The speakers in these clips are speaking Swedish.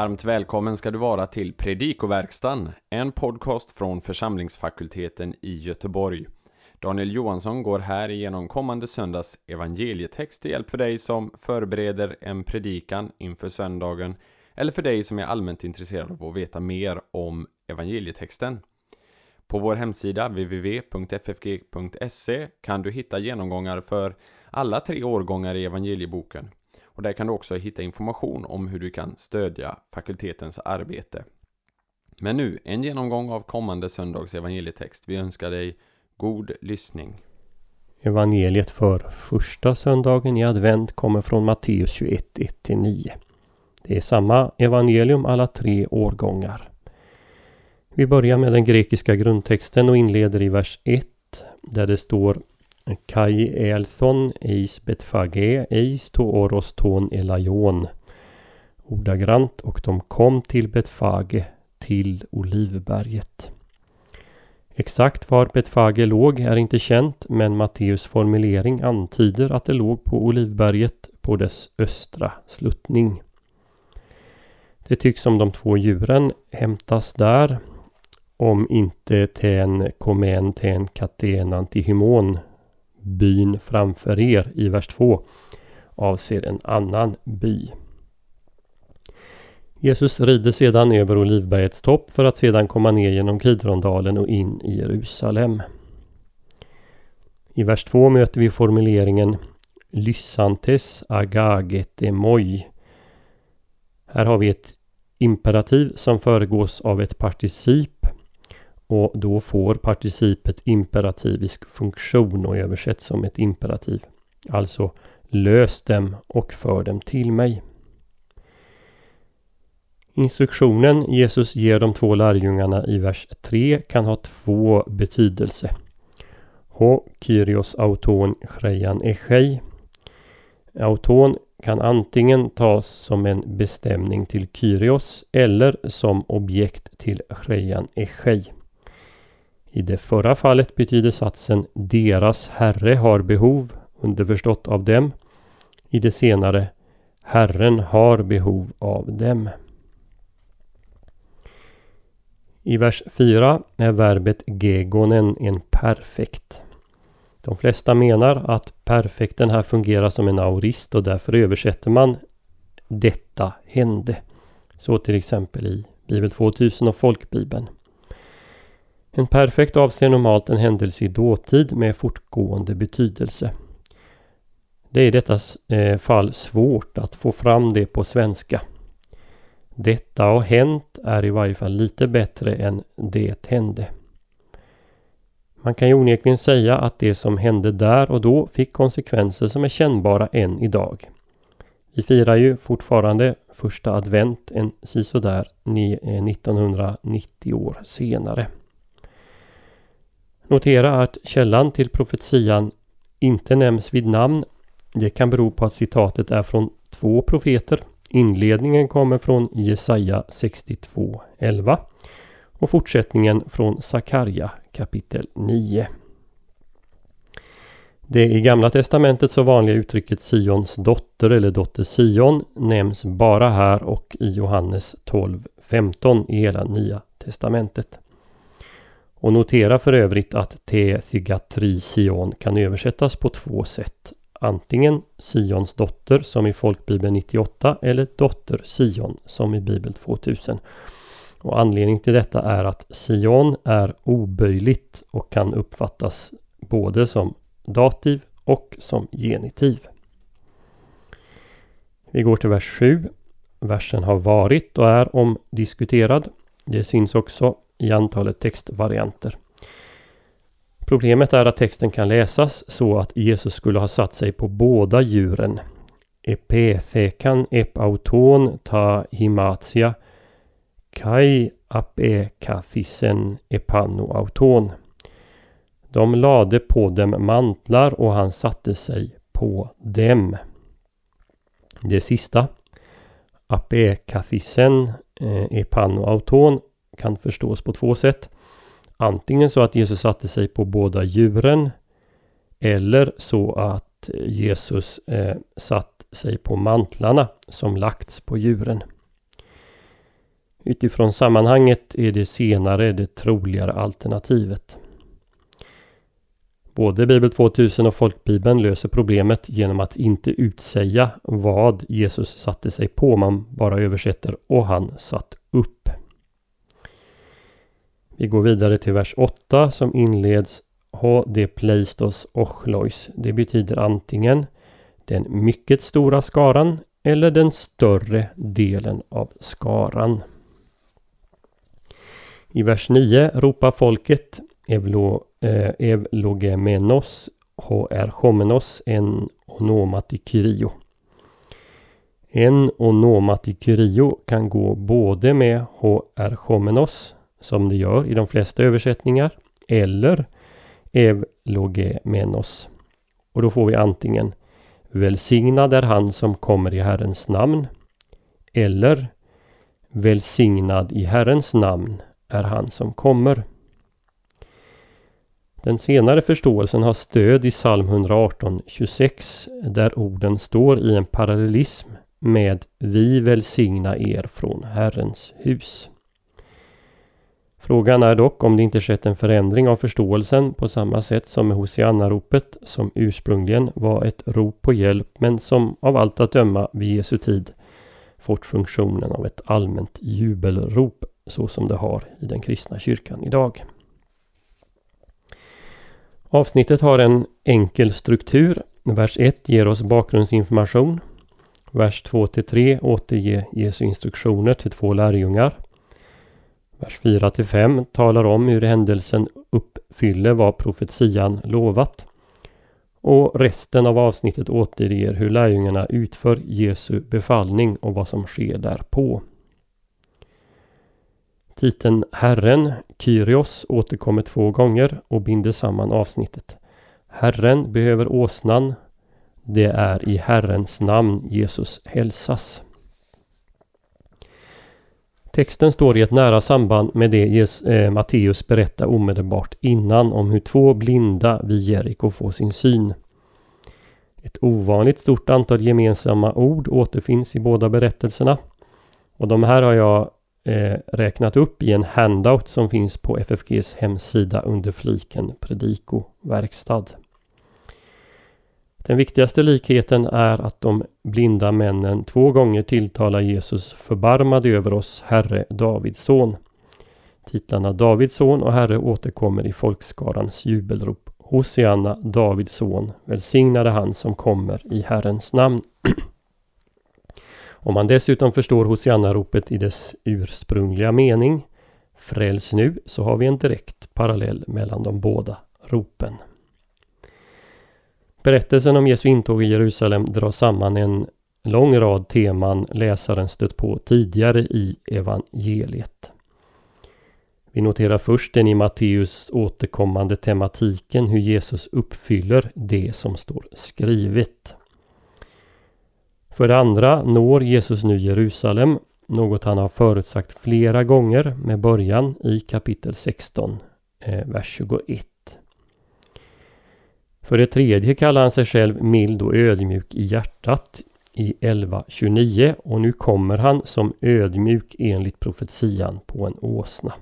Varmt välkommen ska du vara till Predikoverkstan, en podcast från församlingsfakulteten i Göteborg. Daniel Johansson går här igenom kommande söndags evangelietext till hjälp för dig som förbereder en predikan inför söndagen eller för dig som är allmänt intresserad av att veta mer om evangelietexten. På vår hemsida www.ffg.se kan du hitta genomgångar för alla tre årgångar i evangelieboken. Och där kan du också hitta information om hur du kan stödja fakultetens arbete. Men nu, en genomgång av kommande söndags evangelietext. Vi önskar dig god lyssning. Evangeliet för första söndagen i advent kommer från Matteus 21, 1-9. Det är samma evangelium alla tre årgångar. Vi börjar med den grekiska grundtexten och inleder i vers 1 där det står Kai elthon eis betfage eis to oros ton elaion. Ordagrant och de kom till Betfage, till Olivberget. Exakt var Betfage låg är inte känt men Matteus formulering antyder att det låg på Olivberget på dess östra sluttning. Det tycks som de två djuren hämtas där om inte ten komen ten katen antihymon byn framför er i vers 2 avser en annan by. Jesus rider sedan över Olivbergets topp för att sedan komma ner genom Kidrondalen och in i Jerusalem. I vers 2 möter vi formuleringen Lyssantes agaget moi. Här har vi ett imperativ som föregås av ett particip och då får participet imperativisk funktion och översätts som ett imperativ. Alltså lös dem och för dem till mig. Instruktionen Jesus ger de två lärjungarna i vers 3 kan ha två betydelse. Ho Kyrios auton chreian echei. Auton kan antingen tas som en bestämning till Kyrios eller som objekt till chreian echei. I det förra fallet betyder satsen deras herre har behov, underförstått av dem. I det senare Herren har behov av dem. I vers 4 är verbet gegonen en perfekt. De flesta menar att perfekten här fungerar som en aurist och därför översätter man detta hände. Så till exempel i Bibel 2000 och Folkbibeln. En perfekt avser normalt en händelse i dåtid med fortgående betydelse. Det är i detta eh, fall svårt att få fram det på svenska. Detta har hänt är i varje fall lite bättre än det hände. Man kan ju onekligen säga att det som hände där och då fick konsekvenser som är kännbara än idag. Vi firar ju fortfarande första advent en sisådär 1990 eh, år senare. Notera att källan till profetian inte nämns vid namn. Det kan bero på att citatet är från två profeter. Inledningen kommer från Jesaja 62.11 och fortsättningen från Sakarja kapitel 9. Det i Gamla Testamentet så vanliga uttrycket Sions dotter eller dotter Sion nämns bara här och i Johannes 12.15 i hela Nya Testamentet. Och notera för övrigt att te Thigatri Sion kan översättas på två sätt. Antingen Sions dotter som i Folkbibeln 98 eller dotter Sion som i Bibel 2000. Och anledningen till detta är att Sion är oböjligt och kan uppfattas både som dativ och som genitiv. Vi går till vers 7. Versen har varit och är omdiskuterad. Det syns också i antalet textvarianter. Problemet är att texten kan läsas så att Jesus skulle ha satt sig på båda djuren. Epethekan epauton ta himatia kai apekathisen epanoauton. De lade på dem mantlar och han satte sig på dem. Det sista, apekathisen eh, epanoauton, kan förstås på två sätt. Antingen så att Jesus satte sig på båda djuren eller så att Jesus eh, satt sig på mantlarna som lagts på djuren. Utifrån sammanhanget är det senare det troligare alternativet. Både Bibel 2000 och Folkbibeln löser problemet genom att inte utsäga vad Jesus satte sig på. Man bara översätter och han satt. Vi går vidare till vers 8 som inleds Ha de pleistos ochlois. Det betyder antingen den mycket stora skaran eller den större delen av skaran. I vers 9 ropar folket Evlo, eh, Evlogemenos HR en onomatikyrio. En onomatikyrio kan gå både med HR som det gör i de flesta översättningar eller Evlogemenos. Och då får vi antingen Välsignad är han som kommer i Herrens namn. Eller Välsignad i Herrens namn är han som kommer. Den senare förståelsen har stöd i psalm 118.26 där orden står i en parallellism med Vi välsigna er från Herrens hus. Frågan är dock om det inte skett en förändring av förståelsen på samma sätt som med Hosianna-ropet som ursprungligen var ett rop på hjälp men som av allt att döma vid Jesu tid fått funktionen av ett allmänt jubelrop så som det har i den kristna kyrkan idag. Avsnittet har en enkel struktur. Vers 1 ger oss bakgrundsinformation. Vers 2-3 återger Jesu instruktioner till två lärjungar. Vers 4 5 talar om hur händelsen uppfyller vad profetian lovat. Och resten av avsnittet återger hur lärjungarna utför Jesu befallning och vad som sker därpå. Titeln Herren, Kyrios, återkommer två gånger och binder samman avsnittet. Herren behöver åsnan. Det är i Herrens namn Jesus hälsas. Texten står i ett nära samband med det eh, Matteus berättar omedelbart innan om hur två blinda vid Jeriko får sin syn. Ett ovanligt stort antal gemensamma ord återfinns i båda berättelserna. Och de här har jag eh, räknat upp i en handout som finns på FFGs hemsida under fliken Predikoverkstad. Den viktigaste likheten är att de blinda männen två gånger tilltalar Jesus förbarmade över oss, Herre Davids son. Titlarna Davids son och Herre återkommer i folkskarans jubelrop. Hosianna, Davids son, välsignade han som kommer i Herrens namn. Om man dessutom förstår Hosianna-ropet i dess ursprungliga mening, Fräls nu, så har vi en direkt parallell mellan de båda ropen. Berättelsen om Jesu intåg i Jerusalem drar samman en lång rad teman läsaren stött på tidigare i evangeliet. Vi noterar först den i Matteus återkommande tematiken hur Jesus uppfyller det som står skrivet. För det andra når Jesus nu Jerusalem, något han har förutsagt flera gånger med början i kapitel 16, eh, vers 21. För det tredje kallar han sig själv mild och ödmjuk i hjärtat i 11.29 och nu kommer han som ödmjuk enligt profetian på en åsna.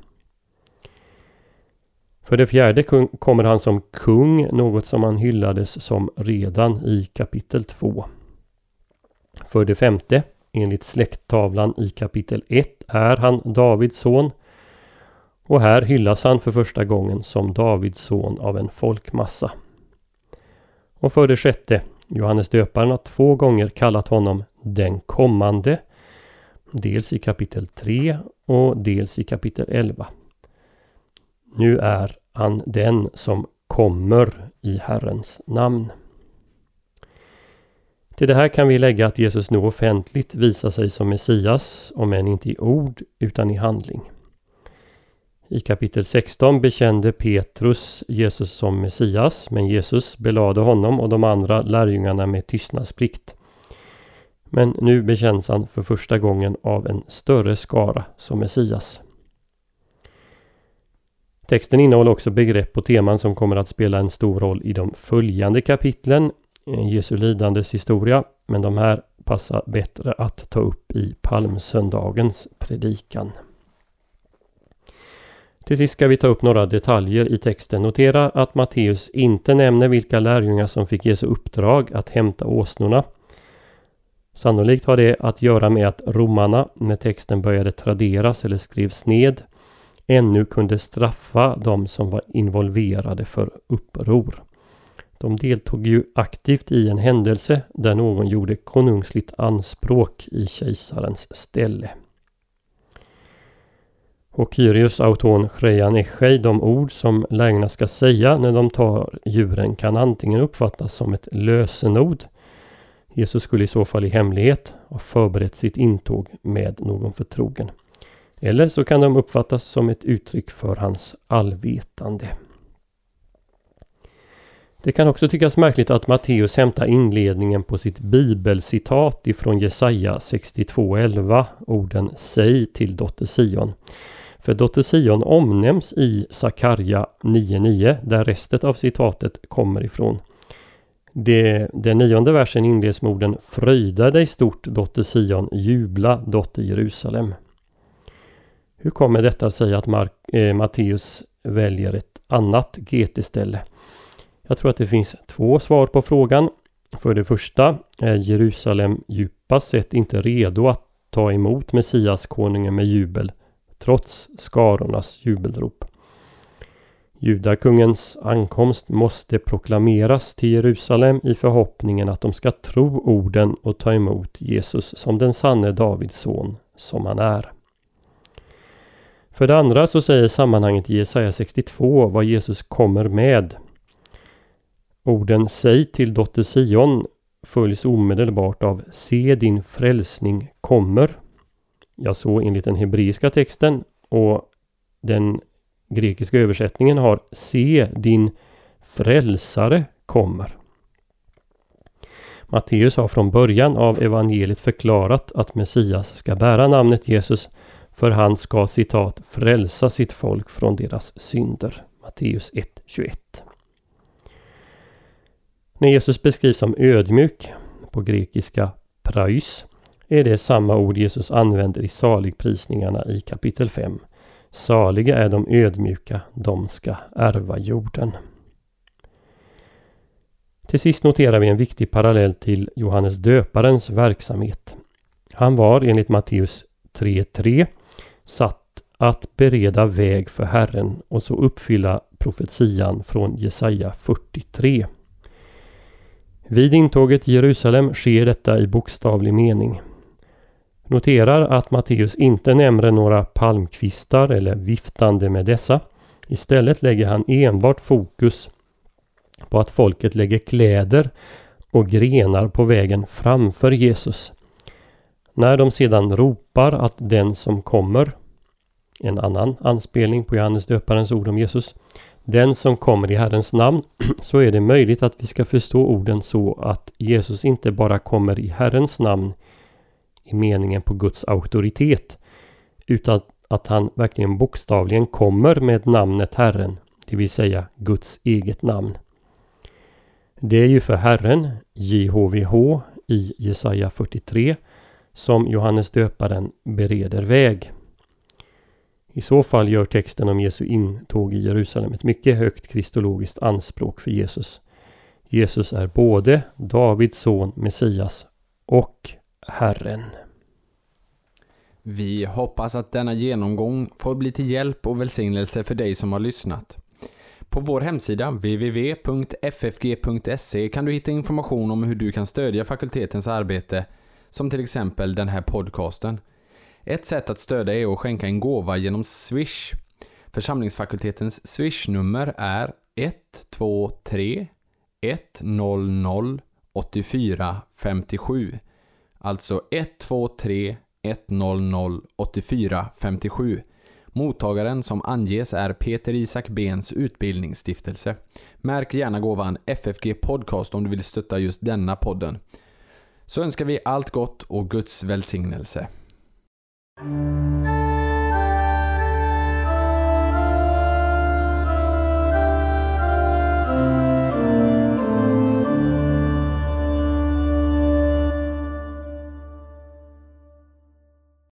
För det fjärde kommer han som kung, något som han hyllades som redan i kapitel 2. För det femte, enligt släkttavlan i kapitel 1 är han Davids son. Och här hyllas han för första gången som Davids son av en folkmassa. Och för det sjätte, Johannes döparen har två gånger kallat honom den kommande. Dels i kapitel 3 och dels i kapitel 11. Nu är han den som kommer i Herrens namn. Till det här kan vi lägga att Jesus nu offentligt visar sig som Messias, om än inte i ord utan i handling. I kapitel 16 bekände Petrus Jesus som Messias, men Jesus belade honom och de andra lärjungarna med tystnadsplikt. Men nu bekänns han för första gången av en större skara som Messias. Texten innehåller också begrepp och teman som kommer att spela en stor roll i de följande kapitlen, eh, Jesu lidandes historia, men de här passar bättre att ta upp i palmsöndagens predikan. Till sist ska vi ta upp några detaljer i texten. Notera att Matteus inte nämner vilka lärjungar som fick Jesu uppdrag att hämta åsnorna. Sannolikt har det att göra med att romarna, när texten började traderas eller skrevs ned, ännu kunde straffa de som var involverade för uppror. De deltog ju aktivt i en händelse där någon gjorde konungsligt anspråk i kejsarens ställe. Och Kyrios auton Chrejan Echei, de ord som lägna ska säga när de tar djuren kan antingen uppfattas som ett lösenord. Jesus skulle i så fall i hemlighet ha förberett sitt intåg med någon förtrogen. Eller så kan de uppfattas som ett uttryck för hans allvetande. Det kan också tyckas märkligt att Matteus hämtar inledningen på sitt bibelcitat ifrån Jesaja 62.11, orden Säg till dotter Sion. För dotter Sion omnämns i Sakarja 9.9 där resten av citatet kommer ifrån. Det, den nionde versen inleds med orden Fröjda dig stort dotter Sion, jubla dotter Jerusalem. Hur kommer detta sig att Mark, eh, Matteus väljer ett annat GT-ställe? Jag tror att det finns två svar på frågan. För det första är Jerusalem djupast sett inte redo att ta emot Messias konungen med jubel trots skarornas jubelrop. Judakungens ankomst måste proklameras till Jerusalem i förhoppningen att de ska tro orden och ta emot Jesus som den sanne Davids son som han är. För det andra så säger sammanhanget i Jesaja 62 vad Jesus kommer med. Orden Säg till dotter Sion följs omedelbart av Se din frälsning kommer. Jag såg enligt den hebreiska texten och den grekiska översättningen har Se din frälsare kommer. Matteus har från början av evangeliet förklarat att Messias ska bära namnet Jesus för han ska citat frälsa sitt folk från deras synder. Matteus 1.21 När Jesus beskrivs som ödmjuk, på grekiska praus, är det samma ord Jesus använder i saligprisningarna i kapitel 5. Saliga är de ödmjuka, de ska ärva jorden. Till sist noterar vi en viktig parallell till Johannes döparens verksamhet. Han var enligt Matteus 3.3 satt att bereda väg för Herren och så uppfylla profetian från Jesaja 43. Vid intåget i Jerusalem sker detta i bokstavlig mening. Noterar att Matteus inte nämner några palmkvistar eller viftande med dessa. Istället lägger han enbart fokus på att folket lägger kläder och grenar på vägen framför Jesus. När de sedan ropar att den som kommer, en annan anspelning på Johannes döparens ord om Jesus, den som kommer i Herrens namn, så är det möjligt att vi ska förstå orden så att Jesus inte bara kommer i Herrens namn i meningen på Guds auktoritet, utan att han verkligen bokstavligen kommer med namnet Herren, det vill säga Guds eget namn. Det är ju för Herren, JHVH, i Jesaja 43 som Johannes döparen bereder väg. I så fall gör texten om Jesu intåg i Jerusalem ett mycket högt kristologiskt anspråk för Jesus. Jesus är både Davids son Messias och Herren. Vi hoppas att denna genomgång får bli till hjälp och välsignelse för dig som har lyssnat. På vår hemsida www.ffg.se kan du hitta information om hur du kan stödja fakultetens arbete som till exempel den här podcasten. Ett sätt att stödja är att skänka en gåva genom Swish. Församlingsfakultetens Swish-nummer är 123 100 84 57. Alltså 123 100 84 57. Mottagaren som anges är Peter Isak Bens utbildningsstiftelse. Märk gärna gåvan FFG Podcast om du vill stötta just denna podden så önskar vi allt gott och Guds välsignelse.